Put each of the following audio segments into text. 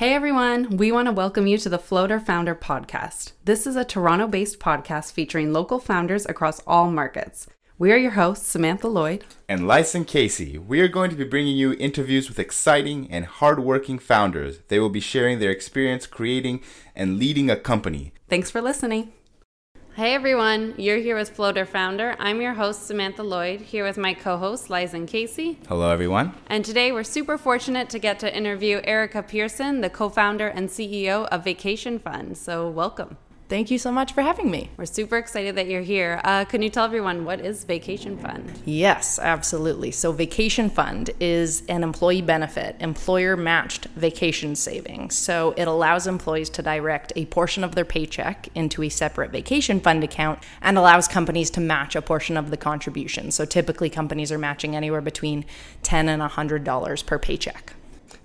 Hey everyone, we want to welcome you to the Floater Founder Podcast. This is a Toronto based podcast featuring local founders across all markets. We are your hosts, Samantha Lloyd and Lyson Casey. We are going to be bringing you interviews with exciting and hardworking founders. They will be sharing their experience creating and leading a company. Thanks for listening. Hey everyone, you're here with Floater Founder. I'm your host, Samantha Lloyd, here with my co host, Lyson Casey. Hello, everyone. And today we're super fortunate to get to interview Erica Pearson, the co founder and CEO of Vacation Fund. So, welcome. Thank you so much for having me. We're super excited that you're here. Uh, can you tell everyone what is Vacation Fund? Yes, absolutely. So, Vacation Fund is an employee benefit, employer matched vacation savings. So, it allows employees to direct a portion of their paycheck into a separate vacation fund account and allows companies to match a portion of the contribution. So, typically, companies are matching anywhere between 10 and $100 per paycheck.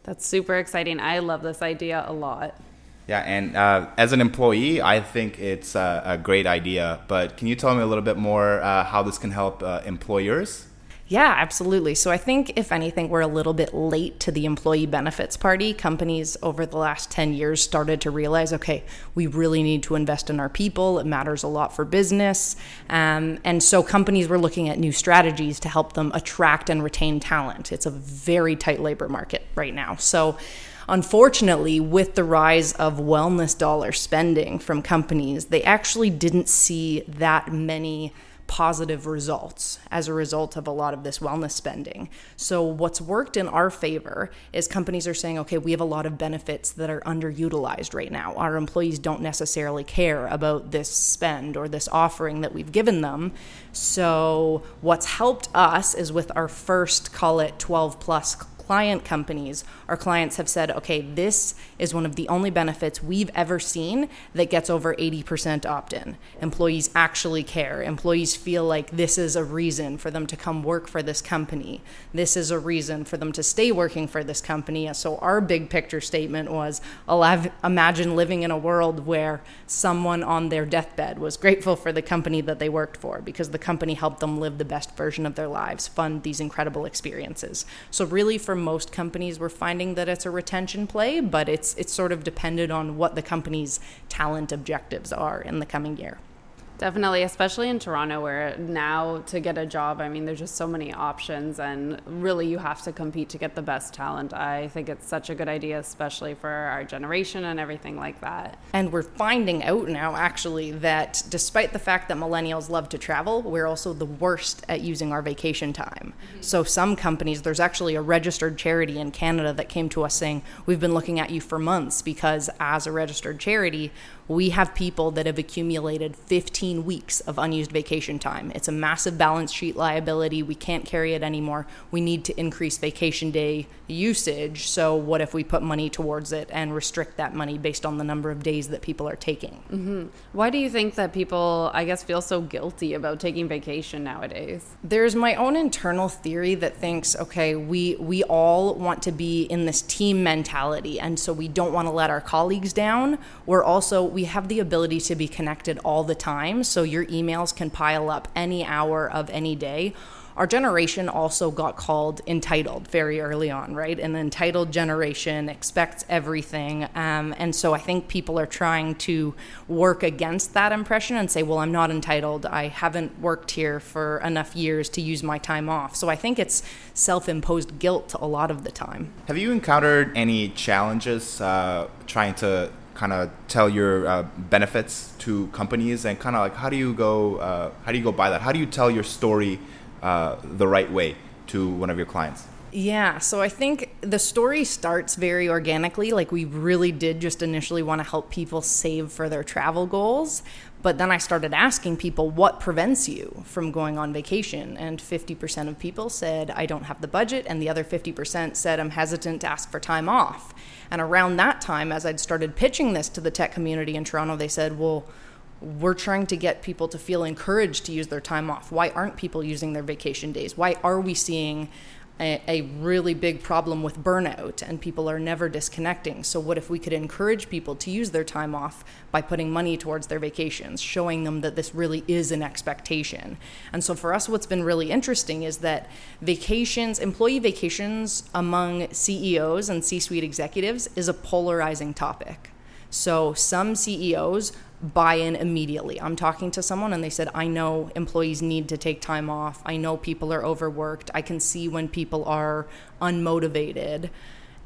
That's super exciting. I love this idea a lot. Yeah, and uh, as an employee, I think it's a, a, great idea. But can you tell me a little bit more uh, how this can help uh, employers? Yeah, absolutely. So I think, if anything, we're a little bit late to the employee benefits party. Companies over the last 10 years started to realize okay, we really need to invest in our people. It matters a lot for business. Um, and so companies were looking at new strategies to help them attract and retain talent. It's a very tight labor market right now. So Unfortunately, with the rise of wellness dollar spending from companies, they actually didn't see that many positive results as a result of a lot of this wellness spending. So, what's worked in our favor is companies are saying, okay, we have a lot of benefits that are underutilized right now. Our employees don't necessarily care about this spend or this offering that we've given them. So, what's helped us is with our first, call it 12 plus client companies, our clients have said, okay, this is one of the only benefits we've ever seen that gets over 80% opt in. Employees actually care. Employees feel like this is a reason for them to come work for this company. This is a reason for them to stay working for this company. So, our big picture statement was imagine living in a world where someone on their deathbed was grateful for the company that they worked for because the company helped them live the best version of their lives, fund these incredible experiences. So, really, for most companies, we're finding that it's a retention play, but it's it's sort of dependent on what the company's talent objectives are in the coming year. Definitely, especially in Toronto, where now to get a job, I mean, there's just so many options, and really you have to compete to get the best talent. I think it's such a good idea, especially for our generation and everything like that. And we're finding out now, actually, that despite the fact that millennials love to travel, we're also the worst at using our vacation time. Mm-hmm. So, some companies, there's actually a registered charity in Canada that came to us saying, We've been looking at you for months because, as a registered charity, we have people that have accumulated 15 weeks of unused vacation time. It's a massive balance sheet liability. We can't carry it anymore. We need to increase vacation day usage. So, what if we put money towards it and restrict that money based on the number of days that people are taking? Mm-hmm. Why do you think that people, I guess, feel so guilty about taking vacation nowadays? There's my own internal theory that thinks, okay, we, we all want to be in this team mentality. And so we don't want to let our colleagues down. We're also, we have the ability to be connected all the time. So your emails can pile up any hour of any day. Our generation also got called entitled very early on, right? An entitled generation expects everything. Um, and so I think people are trying to work against that impression and say, well, I'm not entitled. I haven't worked here for enough years to use my time off. So I think it's self imposed guilt a lot of the time. Have you encountered any challenges uh, trying to kind of tell your uh, benefits to companies and kind of like how do you go uh, how do you go by that how do you tell your story uh, the right way to one of your clients yeah, so I think the story starts very organically. Like, we really did just initially want to help people save for their travel goals. But then I started asking people, what prevents you from going on vacation? And 50% of people said, I don't have the budget. And the other 50% said, I'm hesitant to ask for time off. And around that time, as I'd started pitching this to the tech community in Toronto, they said, well, we're trying to get people to feel encouraged to use their time off. Why aren't people using their vacation days? Why are we seeing a, a, really big problem with burnout and people are never disconnecting. So, what if we could encourage people to use their time off by putting money towards their vacations, showing them that this really is an expectation? And so, for us, what's been really interesting is that vacations, employee vacations among CEOs and C suite executives is a polarizing topic. So, some CEOs buy in immediately. I'm talking to someone and they said, I know employees need to take time off. I know people are overworked. I can see when people are unmotivated.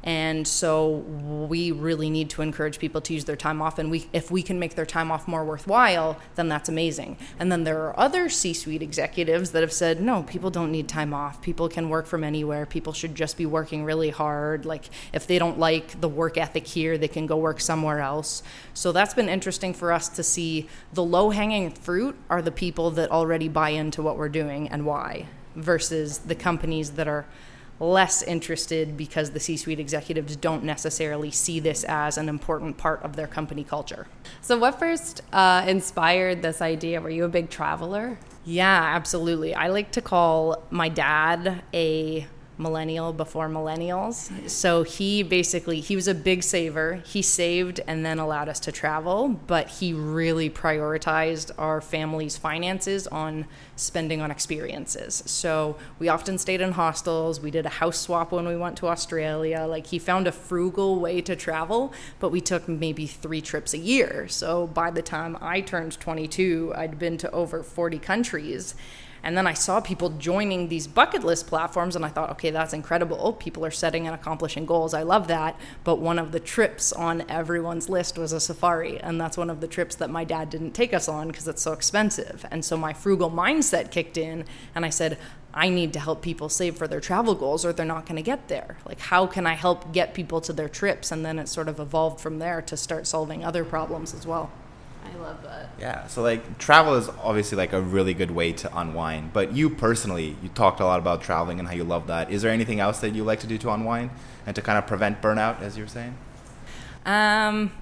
And so we really need to encourage people to use their time off. And we, if we can make their time off more worthwhile, then that's amazing. And then there are other C suite executives that have said, no, people don't need time off. People can work from anywhere. People should just be working really hard. Like if they don't like the work ethic here, they can go work somewhere else. So that's been interesting for us to see the low hanging fruit are the people that already buy into what we're doing and why versus the companies that are less interested because the C suite executives don't necessarily see this as an important part of their company culture. So, what first uh, inspired this idea? Were you a big traveler? Yeah, absolutely. I like to call my dad a millennial before millennials. So he basically he was a big saver. He saved and then allowed us to travel, but he really prioritized our family's finances on spending on experiences. So we often stayed in hostels. We did a house swap when we went to Australia. Like he found a frugal way to travel, but we took maybe 3 trips a year. So by the time I turned 22, I'd been to over 40 countries and then I saw people joining these bucket list platforms, and I thought, okay, that's incredible. People are setting and accomplishing goals. I love that. But one of the trips on everyone's list was a safari. And that's one of the trips that my dad didn't take us on because it's so expensive. And so my frugal mindset kicked in, and I said, I need to help people save for their travel goals or they're not going to get there. Like, how can I help get people to their trips? And then it sort of evolved from there to start solving other problems as well. I love that. Yeah, so like travel is obviously like a really good way to unwind. But you personally, you talked a lot about traveling and how you love that. Is there anything else that you like to do to unwind and to kind of prevent burnout, as you were saying? Um,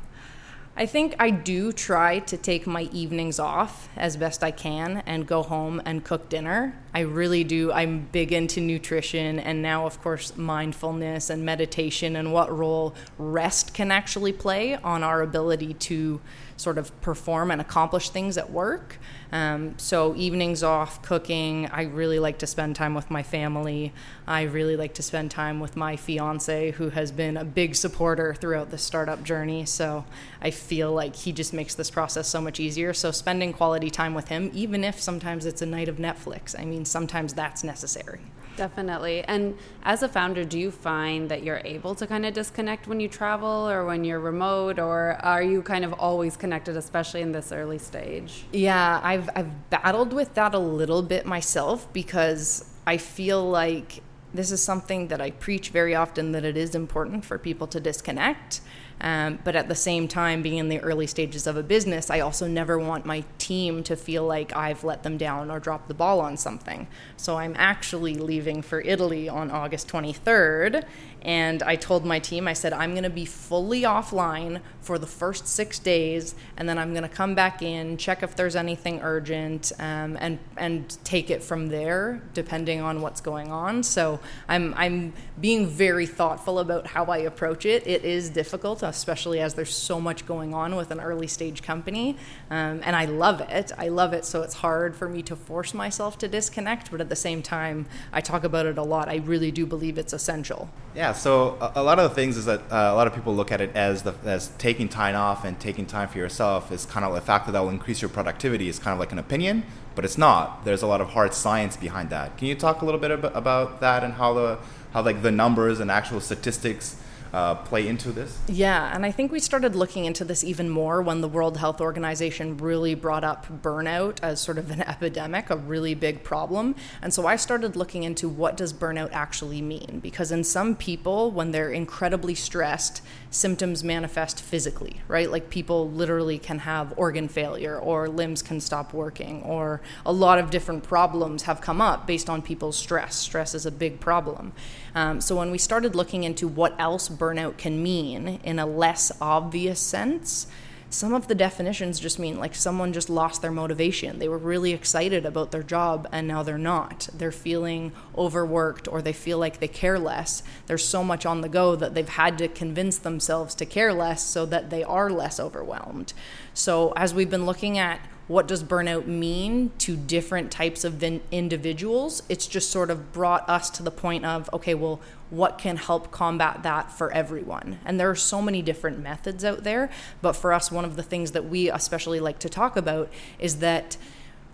I think I do try to take my evenings off as best I can and go home and cook dinner. I really do. I'm big into nutrition and now, of course, mindfulness and meditation and what role rest can actually play on our ability to sort of perform and accomplish things at work. Um, so, evenings off, cooking. I really like to spend time with my family. I really like to spend time with my fiance, who has been a big supporter throughout the startup journey. So, I feel like he just makes this process so much easier. So, spending quality time with him, even if sometimes it's a night of Netflix, I mean, sometimes that's necessary. Definitely. And as a founder, do you find that you're able to kind of disconnect when you travel or when you're remote, or are you kind of always connected, especially in this early stage? Yeah, I've, I've battled with that a little bit myself because I feel like this is something that I preach very often that it is important for people to disconnect. Um, but at the same time, being in the early stages of a business, I also never want my team to feel like I've let them down or dropped the ball on something. So I'm actually leaving for Italy on August 23rd. And I told my team, I said, I'm going to be fully offline for the first six days, and then I'm going to come back in, check if there's anything urgent, um, and and take it from there, depending on what's going on. So I'm I'm being very thoughtful about how I approach it. It is difficult especially as there's so much going on with an early stage company. Um, and I love it. I love it. So it's hard for me to force myself to disconnect, but at the same time, I talk about it a lot. I really do believe it's essential. Yeah. So a, a lot of the things is that uh, a lot of people look at it as the as taking time off and taking time for yourself is kind of a factor that will increase your productivity. Is kind of like an opinion, but it's not. There's a lot of hard science behind that. Can you talk a little bit about that and how the how like the numbers and actual statistics uh, play into this? Yeah, and I think we started looking into this even more when the World Health Organization really brought up burnout as sort of an epidemic, a really big problem. And so I started looking into what does burnout actually mean because in some people when they're incredibly stressed, symptoms manifest physically, right? Like people literally can have organ failure or limbs can stop working or a lot of different problems have come up based on people's stress. Stress is a big problem. Um, so when we started looking into what else burnout can mean in a less obvious sense, some of the definitions just mean like someone just lost their motivation. They were really excited about their job and now they're not. They're feeling overworked or they feel like they care less. There's so much on the go that they've had to convince themselves to care less so that they are less overwhelmed. So, as we've been looking at what does burnout mean to different types of individuals? It's just sort of brought us to the point of okay well what can help combat that for everyone? And there are so many different methods out there but for us one of the things that we especially like to talk about is that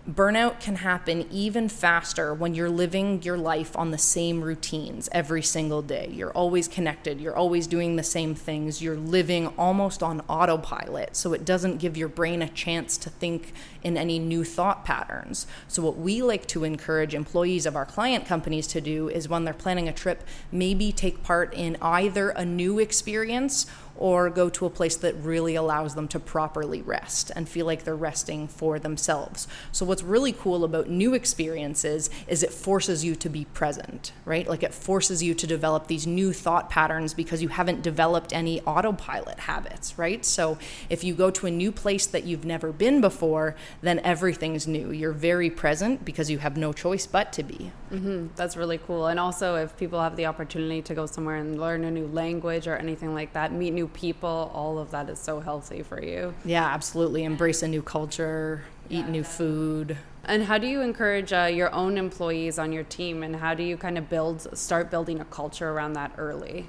Burnout can happen even faster when you're living your life on the same routines every single day. You're always connected, you're always doing the same things, you're living almost on autopilot, so it doesn't give your brain a chance to think in any new thought patterns. So, what we like to encourage employees of our client companies to do is when they're planning a trip, maybe take part in either a new experience or go to a place that really allows them to properly rest and feel like they're resting for themselves. So, what's really cool about new experiences is it forces you to be present, right? Like it forces you to develop these new thought patterns because you haven't developed any autopilot habits, right? So, if you go to a new place that you've never been before, then everything's new. You're very present because you have no choice but to be. Mm-hmm. That's really cool. And also, if people have the opportunity to go somewhere and learn a new language or anything like that, meet new people, all of that is so healthy for you. Yeah, absolutely. Embrace a new culture, eat yeah. new food. And how do you encourage uh, your own employees on your team, and how do you kind of build, start building a culture around that early?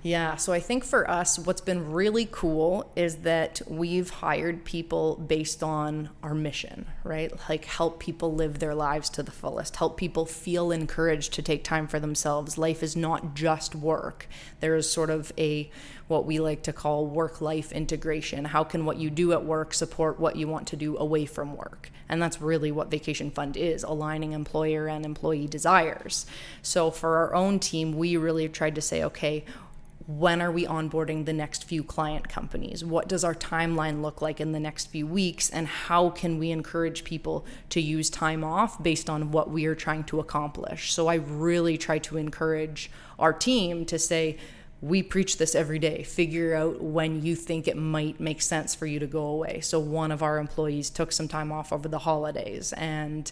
Yeah, so I think for us, what's been really cool is that we've hired people based on our mission, right? Like help people live their lives to the fullest, help people feel encouraged to take time for themselves. Life is not just work. There is sort of a what we like to call work life integration. How can what you do at work support what you want to do away from work? And that's really what Vacation Fund is aligning employer and employee desires. So for our own team, we really tried to say, okay, when are we onboarding the next few client companies? What does our timeline look like in the next few weeks? And how can we encourage people to use time off based on what we are trying to accomplish? So I really try to encourage our team to say, we preach this every day. Figure out when you think it might make sense for you to go away. So, one of our employees took some time off over the holidays, and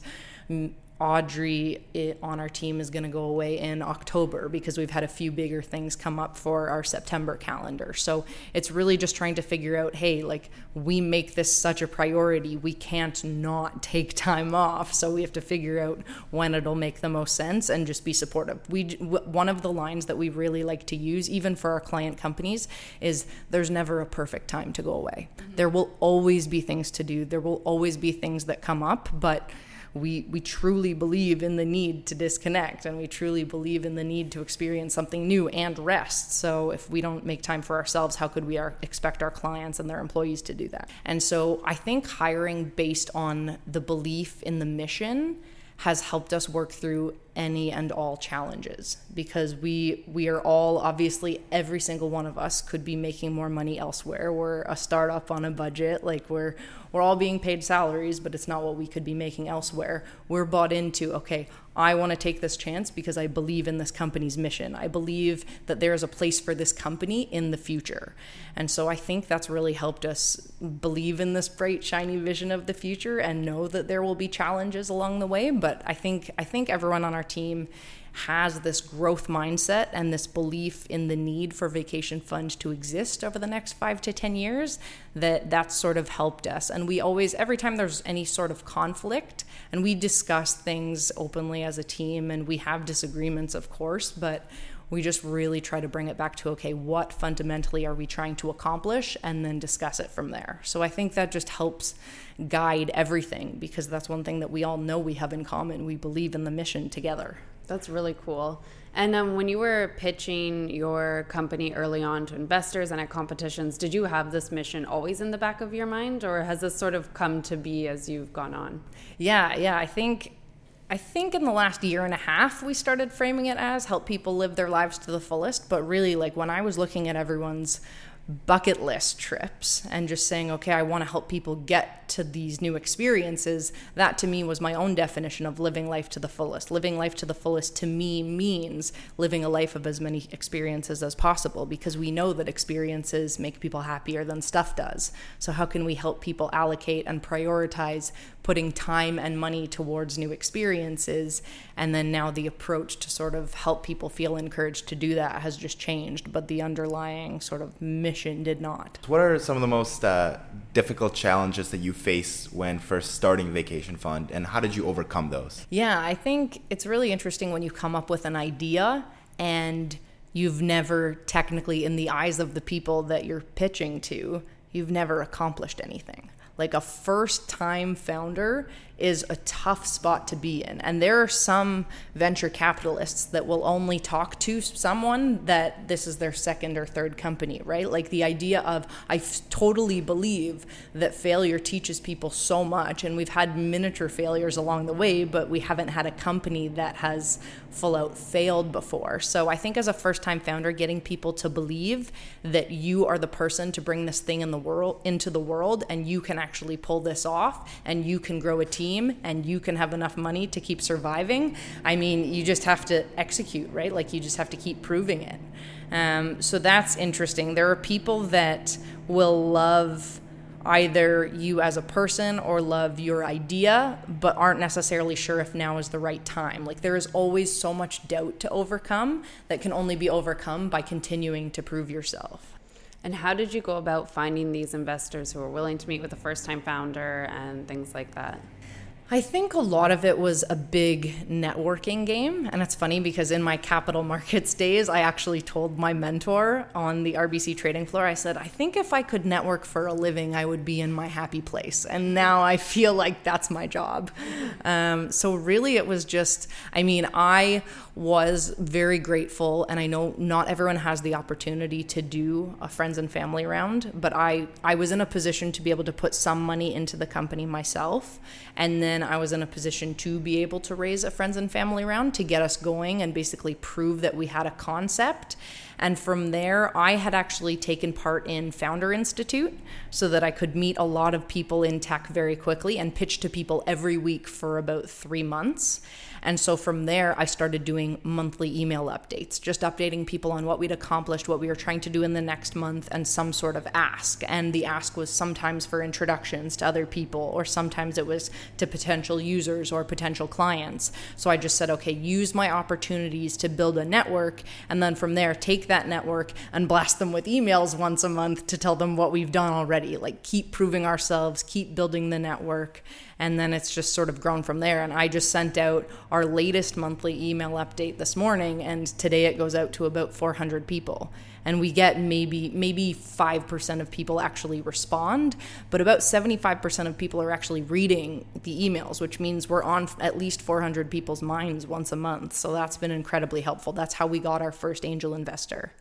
mm, Audrey it, on our team is going to go away in October because we've had a few bigger things come up for our September calendar. So it's really just trying to figure out hey, like we make this such a priority, we can't not take time off. So we have to figure out when it'll make the most sense and just be supportive. We one of the lines that we really like to use even for our client companies is there's never a perfect time to go away. Mm-hmm. There will always be things to do. There will always be things that come up, but we we truly believe in the need to disconnect and we truly believe in the need to experience something new and rest. So if we don't make time for ourselves how could we our, expect our clients and their employees to do that? And so i think hiring based on the belief in the mission has helped us work through any and all challenges because we we are all obviously every single one of us could be making more money elsewhere we're a startup on a budget like we're we're all being paid salaries but it's not what we could be making elsewhere we're bought into okay I want to take this chance because I believe in this company's mission. I believe that there is a place for this company in the future. And so I think that's really helped us believe in this bright shiny vision of the future and know that there will be challenges along the way, but I think I think everyone on our team has this growth mindset and this belief in the need for vacation fund to exist over the next 5 to 10 years that that's sort of helped us. And we always every time there's any sort of conflict and we discuss things openly as a team and we have disagreements of course but we just really try to bring it back to okay what fundamentally are we trying to accomplish and then discuss it from there so i think that just helps guide everything because that's one thing that we all know we have in common we believe in the mission together that's really cool. And um, when you were pitching your company early on to investors and at competitions, did you have this mission always in the back of your mind, or has this sort of come to be as you've gone on? Yeah, yeah. I think I think in the last year and a half we started framing it as help people live their lives to the fullest. But really, like when I was looking at everyone's bucket list trips and just saying, okay, I want to help people get to these new experiences, that to me was my own definition of living life to the fullest. Living life to the fullest to me means living a life of as many experiences as possible because we know that experiences make people happier than stuff does. So, how can we help people allocate and prioritize putting time and money towards new experiences? And then now the approach to sort of help people feel encouraged to do that has just changed, but the underlying sort of mission did not. What are some of the most uh, difficult challenges that you face when first starting Vacation Fund, and how did you overcome those? Yeah, I think it's really interesting when you come up with an idea and you've never technically, in the eyes of the people that you're pitching to, you've never accomplished anything. Like a first time founder is a tough spot to be in. And there are some venture capitalists that will only talk to someone that this is their second or third company, right? Like the idea of, I totally believe that failure teaches people so much. And we've had miniature failures along the way, but we haven't had a company that has full out failed before. So I think as a first time founder, getting people to believe that you are the person to bring this thing in the world into the world and you can actually pull this off and you can grow a team team and you can have enough money to keep surviving, I mean, you just have to execute, right? Like you just have to keep proving it. Um, so that's interesting. There are people that will love either you as a person or love your idea, but aren't necessarily sure if now is the right time. Like there is always so much doubt to overcome that can only be overcome by continuing to prove yourself. And how did you go about finding these investors who are willing to meet with a first time founder and things like that? I think a lot of it was a big networking game. And it's funny because in my capital markets days, I actually told my mentor on the RBC trading floor, I said, I think if I could network for a living, I would be in my happy place. And now I feel like that's my job. Um, so really, it was just, I mean, I was very grateful. And I know not everyone has the opportunity to do a friends and family round, but I, I was in a position to be able to put some money into the company myself. And then I was in a position to be able to raise a friends and family round to get us going and basically prove that we had a concept. And from there, I had actually taken part in Founder Institute so that I could meet a lot of people in tech very quickly and pitch to people every week for about three months. And so from there, I started doing monthly email updates, just updating people on what we'd accomplished, what we were trying to do in the next month, and some sort of ask. And the ask was sometimes for introductions to other people, or sometimes it was to potential users or potential clients. So I just said, okay, use my opportunities to build a network. And then from there, take that network and blast them with emails once a month to tell them what we've done already. Like keep proving ourselves, keep building the network and then it's just sort of grown from there and i just sent out our latest monthly email update this morning and today it goes out to about 400 people and we get maybe maybe 5% of people actually respond but about 75% of people are actually reading the emails which means we're on at least 400 people's minds once a month. So that's been incredibly helpful. That's how we got our first angel investor.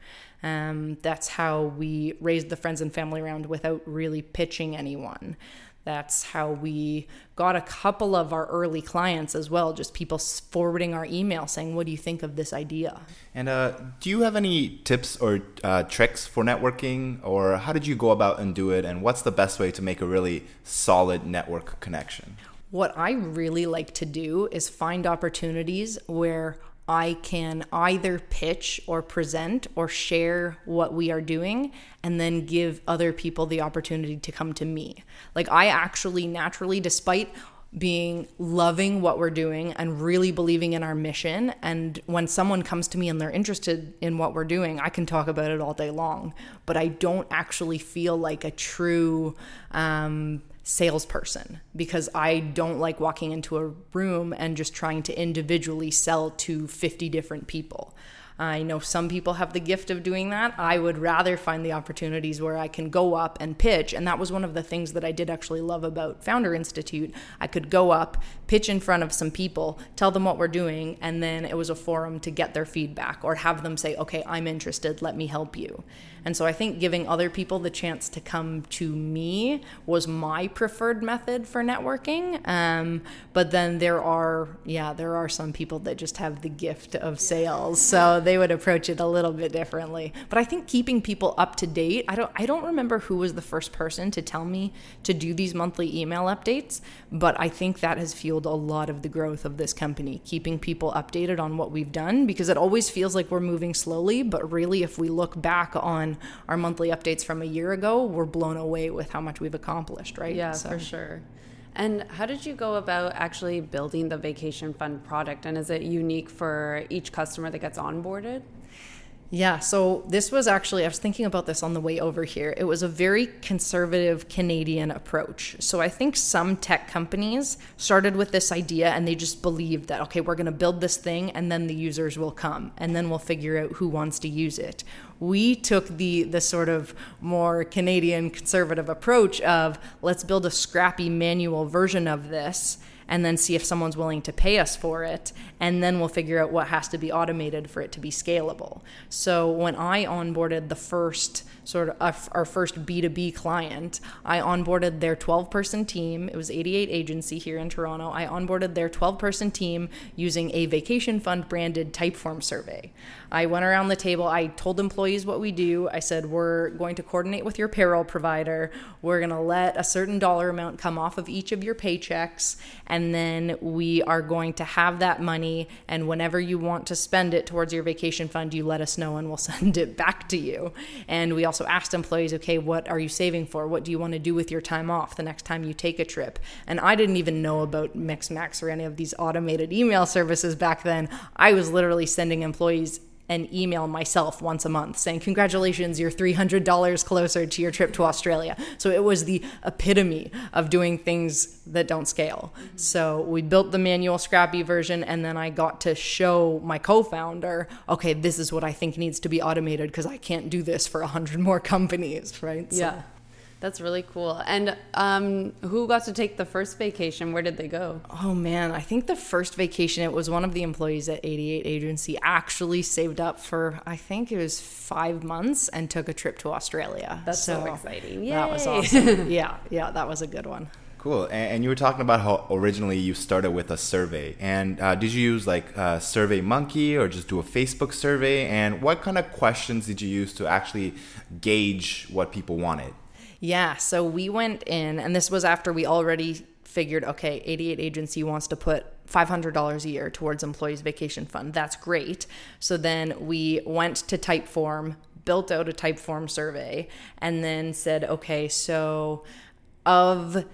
Um, that's how we raised the friends and family round without really pitching anyone that's how we got a couple of our early clients as well, just people forwarding our email saying, What do you think of this idea? And uh, do you have any tips or uh, tricks for networking, or how did you go about and do it? And what's the best way to make a really solid network connection? What I really like to do is find opportunities where I can either pitch or present or share what we are doing and then give other people the opportunity to come to me. Like, I actually naturally, despite being loving what we're doing and really believing in our mission. And when someone comes to me and they're interested in what we're doing, I can talk about it all day long. But I don't actually feel like a true um, salesperson because I don't like walking into a room and just trying to individually sell to 50 different people. I know some people have the gift of doing that. I would rather find the opportunities where I can go up and pitch. And that was one of the things that I did actually love about Founder Institute. I could go up, pitch in front of some people, tell them what we're doing, and then it was a forum to get their feedback or have them say, okay, I'm interested, let me help you. And so I think giving other people the chance to come to me was my preferred method for networking. Um, but then there are, yeah, there are some people that just have the gift of sales. So they would approach it a little bit differently. But I think keeping people up to date. I don't. I don't remember who was the first person to tell me to do these monthly email updates, but I think that has fueled a lot of the growth of this company. Keeping people updated on what we've done because it always feels like we're moving slowly, but really, if we look back on our monthly updates from a year ago, we're blown away with how much we've accomplished. Right? Yeah, so. for sure. And how did you go about actually building the vacation fund product? And is it unique for each customer that gets onboarded? Yeah, so this was actually, I was thinking about this on the way over here. It was a very conservative Canadian approach. So I think some tech companies started with this idea and they just believed that, okay, we're going to build this thing and then the users will come and then we'll figure out who wants to use it. We took the, the sort of more Canadian conservative approach of let's build a scrappy manual version of this and then see if someone's willing to pay us for it. And then we'll figure out what has to be automated for it to be scalable. So when I onboarded the first sort of our first B2B client, I onboarded their 12 person team. It was 88 agency here in Toronto. I onboarded their 12 person team using a vacation fund branded typeform survey. I went around the table. I told employees what we do. I said, we're going to coordinate with your payroll provider. We're going to let a certain dollar amount come off of each of your paychecks. And then we are going to have that money. And whenever you want to spend it towards your vacation fund, you let us know and we'll send it back to you. And we also asked employees, okay, what are you saving for? What do you want to do with your time off the next time you take a trip? And I didn't even know about Mixmax or any of these automated email services back then. I was literally sending employees an email myself once a month saying, Congratulations, you're $300 closer to your trip to Australia. So it was the epitome of doing things that don't scale. So we built the manual scrappy version, and then I got to show my co founder, okay, this is what I think needs to be automated because I can't do this for 100 more companies, right? So. Yeah. That's really cool. And um, who got to take the first vacation? Where did they go? Oh man, I think the first vacation it was one of the employees at 88 Agency actually saved up for I think it was five months and took a trip to Australia. That's so, so exciting! Yay. That was awesome. yeah, yeah, that was a good one. Cool. And, you were talking about how originally you started with a survey. And uh, did you use like uh, Survey Monkey or just do a Facebook survey? And what kind of questions did you use to actually gauge what people wanted? Yeah, so we went in, and this was after we already figured, okay, 88 Agency wants to put $500 a year towards employees' vacation fund. That's great. So then we went to Typeform, built out a Typeform survey, and then said, okay, so of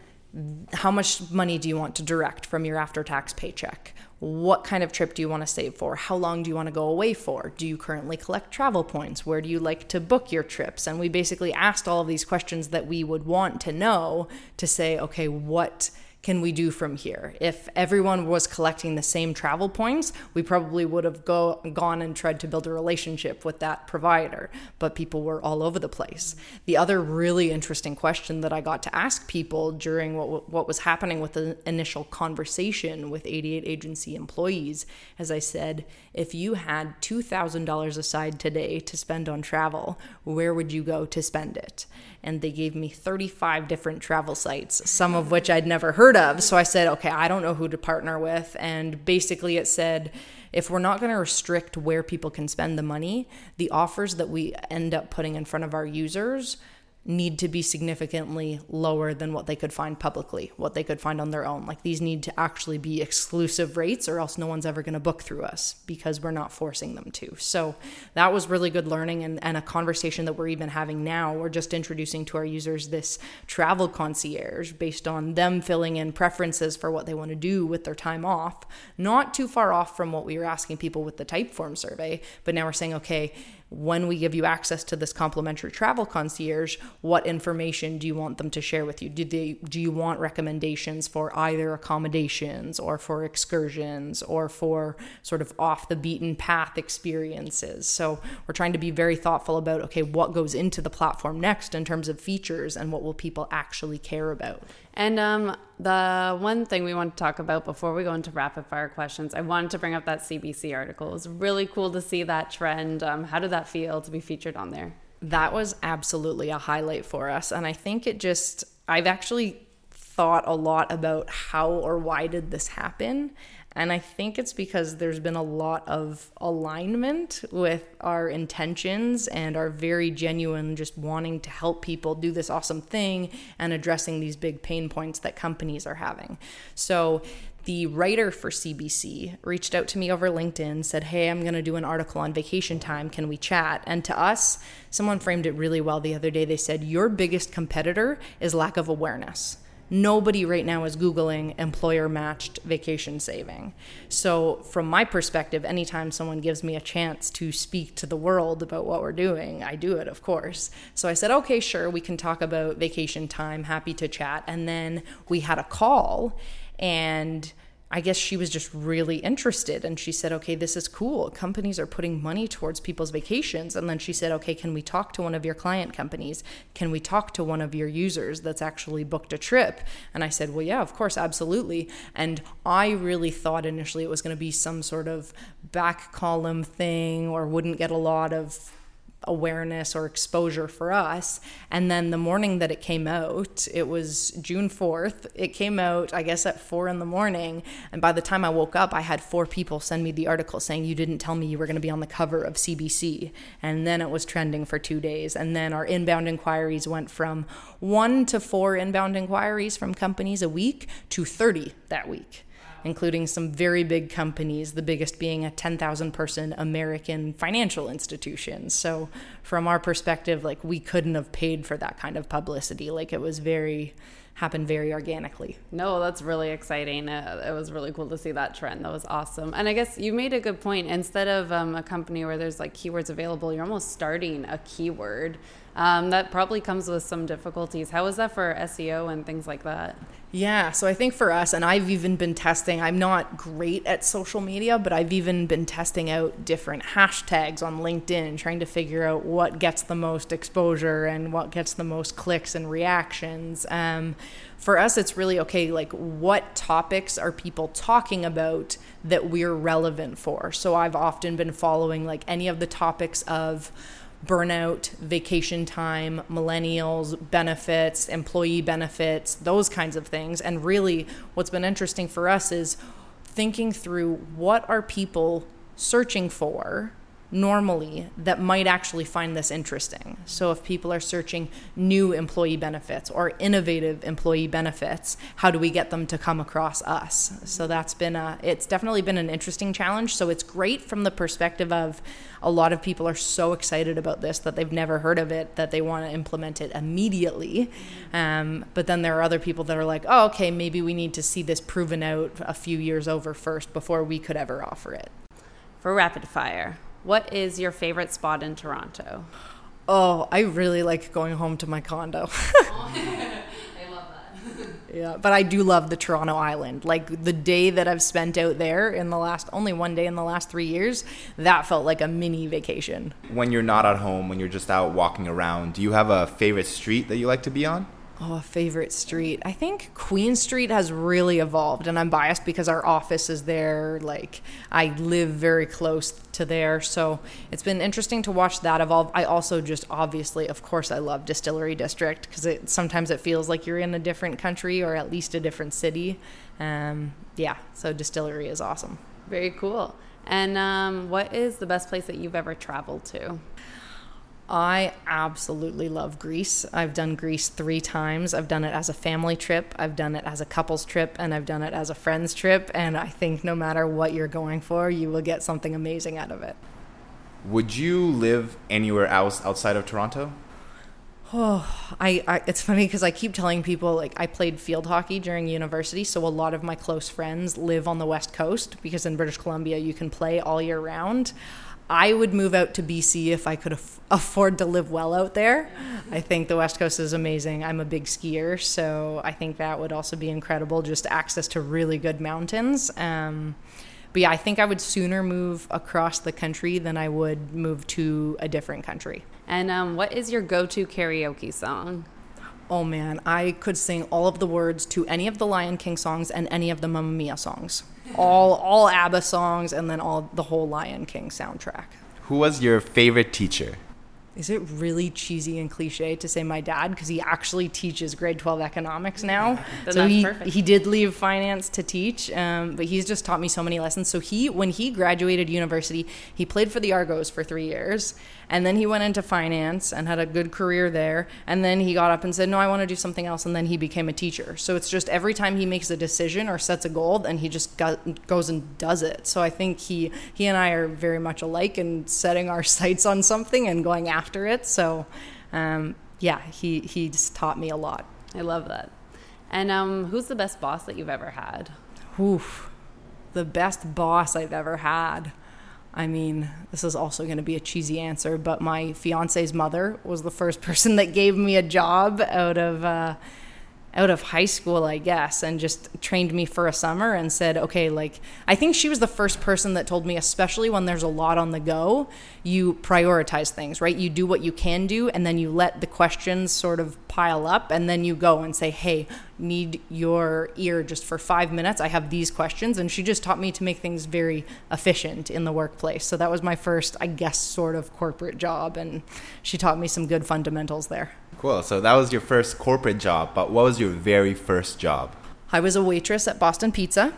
how much money do you want to direct from your after tax paycheck? What kind of trip do you want to save for? How long do you want to go away for? Do you currently collect travel points? Where do you like to book your trips? And we basically asked all of these questions that we would want to know to say, okay, what can we do from here? If everyone was collecting the same travel points, we probably would have go, gone and tried to build a relationship with that provider, but people were all over the place. The other really interesting question that I got to ask people during what, what was happening with the initial conversation with 88 agency employees, as I said, if you had $2,000 aside today to spend on travel, where would you go to spend it? And they gave me 35 different travel sites, some of which I'd never heard of. So I said, okay, I don't know who to partner with. And basically, it said, if we're not going to restrict where people can spend the money, the offers that we end up putting in front of our users need to be significantly lower than what they could find publicly, what they could find on their own. Like these need to actually be exclusive rates, or else no one's ever going to book through us because we're not forcing them to. So that was really good learning and, and a conversation that we're even having now. We're just introducing to our users this travel concierge based on them filling in preferences for what they want to do with their time off, not too far off from what we were asking people with the Typeform survey. But now we're saying, okay, when we give you access to this complimentary travel concierge, what information do you want them to share with you? Do they do you want recommendations for either accommodations or for excursions or for sort of off the beaten path experiences? So we're trying to be very thoughtful about okay, what goes into the platform next in terms of features and what will people actually care about. And um, the one thing we want to talk about before we go into rapid fire questions, I wanted to bring up that CBC article. It was really cool to see that trend. Um, how did that feel to be featured on there? That was absolutely a highlight for us. And I think it just, I've actually thought a lot about how or why did this happen And I think it's because there's been a lot of alignment with our intentions and our very genuine just wanting to help people do this awesome thing and addressing these big pain points that companies are having. So the writer for CBC reached out to me over LinkedIn, said, Hey, I'm going to do an article on vacation time. Can we chat? And to us, someone framed it really well the other day. They said, Your biggest competitor is lack of awareness nobody right now is Googling employer matched vacation saving. So, from my perspective, anytime someone gives me a chance to speak to the world about what we're doing, I do it, of course. So I said, okay, sure, we can talk about vacation time, happy to chat. And then we had a call and I guess she was just really interested and she said, okay, this is cool. Companies are putting money towards people's vacations. And then she said, okay, can we talk to one of your client companies? Can we talk to one of your users that's actually booked a trip? And I said, well, yeah, of course, absolutely. And I really thought initially it was going to be some sort of back column thing or wouldn't get a lot of awareness or exposure for us. And then the morning that it came out, it was June 4th. It came out, I guess, at four in the morning. And by the time I woke up, I had four people send me the article saying, You didn't tell me you were going to be on the cover of CBC. And then it was trending for two days. And then our inbound inquiries went from one to four inbound inquiries from companies a week to 30 that week including some very big companies, the biggest being a 10,000 person American financial institution. So, from our perspective, like we couldn't have paid for that kind of publicity. Like it was very, happened very organically. No, that's really exciting. Uh, it was really cool to see that trend. That was awesome. And I guess you made a good point. Instead of um, a company where there's like keywords available, you're almost starting a keyword. Um, that probably comes with some difficulties. How is that for SEO and things like that? Yeah, so I think for us, and I've even been testing, I'm not great at social media, but I've even been testing out different hashtags on LinkedIn, trying to figure out what gets the most exposure and what gets the most clicks and reactions. Um, for us, it's really okay, like what topics are people talking about that we're relevant for? So I've often been following like any of the topics of, burnout, vacation time, millennials, benefits, employee benefits, those kinds of things. And really, what's been interesting for us is thinking through what are people searching for normally that might actually find this interesting. So, if people are searching new employee benefits or innovative employee benefits, how do we get them to come across us? So, that's been a, it's definitely been an interesting challenge. So, it's great from the perspective of a lot of people are so excited about this that they've never heard of it that they want to implement it immediately. Um, but then there are other people that are like, oh, okay, maybe we need to see this proven out a few years over first before we could ever offer it. For rapid fire, what is your favorite spot in Toronto? Oh, I really like going home to my condo. I love that. Yeah, but I do love the Toronto Island. Like the day that I've spent out there in the last only one day in the last 3 years, that felt like a mini vacation. When you're not at home, when you're just out walking around, do you have a favorite street that you like to be on? Oh, favorite street. I think Queen Street has really evolved, and I'm biased because our office is there. Like, I live very close to there, so it's been interesting to watch that evolve. I also just obviously, of course, I love Distillery District because it sometimes it feels like you're in a different country or at least a different city. Um, yeah, so Distillery is awesome. Very cool. And um, what is the best place that you've ever traveled to? I absolutely love Greece. I've done Greece three times. I've done it as a family trip, I've done it as a couples trip, and I've done it as a friends trip. And I think no matter what you're going for, you will get something amazing out of it. Would you live anywhere else outside of Toronto? Oh, I, I it's funny because I keep telling people like I played field hockey during university, so a lot of my close friends live on the west coast because in British Columbia you can play all year round. I would move out to BC if I could af- afford to live well out there. I think the West Coast is amazing. I'm a big skier, so I think that would also be incredible. Just access to really good mountains. Um, but yeah, I think I would sooner move across the country than I would move to a different country. And um, what is your go to karaoke song? Oh man, I could sing all of the words to any of the Lion King songs and any of the Mamma Mia songs all all ABBA songs, and then all the whole Lion King soundtrack. Who was your favorite teacher? Is it really cheesy and cliche to say my dad? Because he actually teaches grade 12 economics now. Then so that's he, perfect. he did leave finance to teach um, but he's just taught me so many lessons. So he when he graduated university he played for the argos for three years and then he went into finance and had a good career there and then he got up and said no i want to do something else and then he became a teacher. So it's just every time he makes a decision or sets a goal then he just go, goes and does it. So i think he he and i are very much alike in setting our sights on something and going after it so um, yeah he he's taught me a lot I love that. And um, who's the best boss that you've ever had? Oof, the best boss I've ever had. I mean, this is also going to be a cheesy answer, but my fiance's mother was the first person that gave me a job out of uh, out of high school, I guess, and just trained me for a summer and said, okay, like, I think she was the first person that told me, especially when there's a lot on the go, you prioritize things, right? You do what you can do, and then you let the questions sort of pile up, and then you go and say, hey, need your ear just for five minutes. I have these questions. And she just taught me to make things very efficient in the workplace. So that was my first, I guess, sort of corporate job. And she taught me some good fundamentals there. Cool. So that was your first corporate job, but what was your very first job? I was a waitress at Boston Pizza.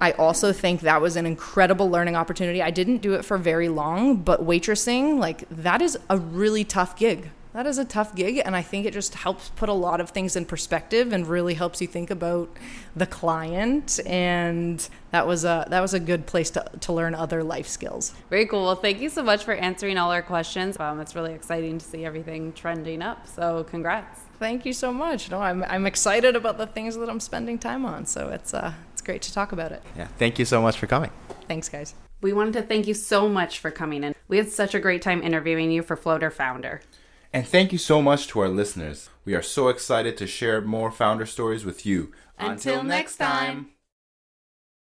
I also think that was an incredible learning opportunity. I didn't do it for very long, but waitressing, like, that is a really tough gig. That is a tough gig, and I think it just helps put a lot of things in perspective and really helps you think about the client. And that was a that was a good place to, to learn other life skills. Very cool. Well, thank you so much for answering all our questions. Um, it's really exciting to see everything trending up. So, congrats. Thank you so much. No, I'm I'm excited about the things that I'm spending time on. So it's uh it's great to talk about it. Yeah. Thank you so much for coming. Thanks, guys. We wanted to thank you so much for coming in. We had such a great time interviewing you for Floater Founder. And thank you so much to our listeners. We are so excited to share more founder stories with you. Until next time.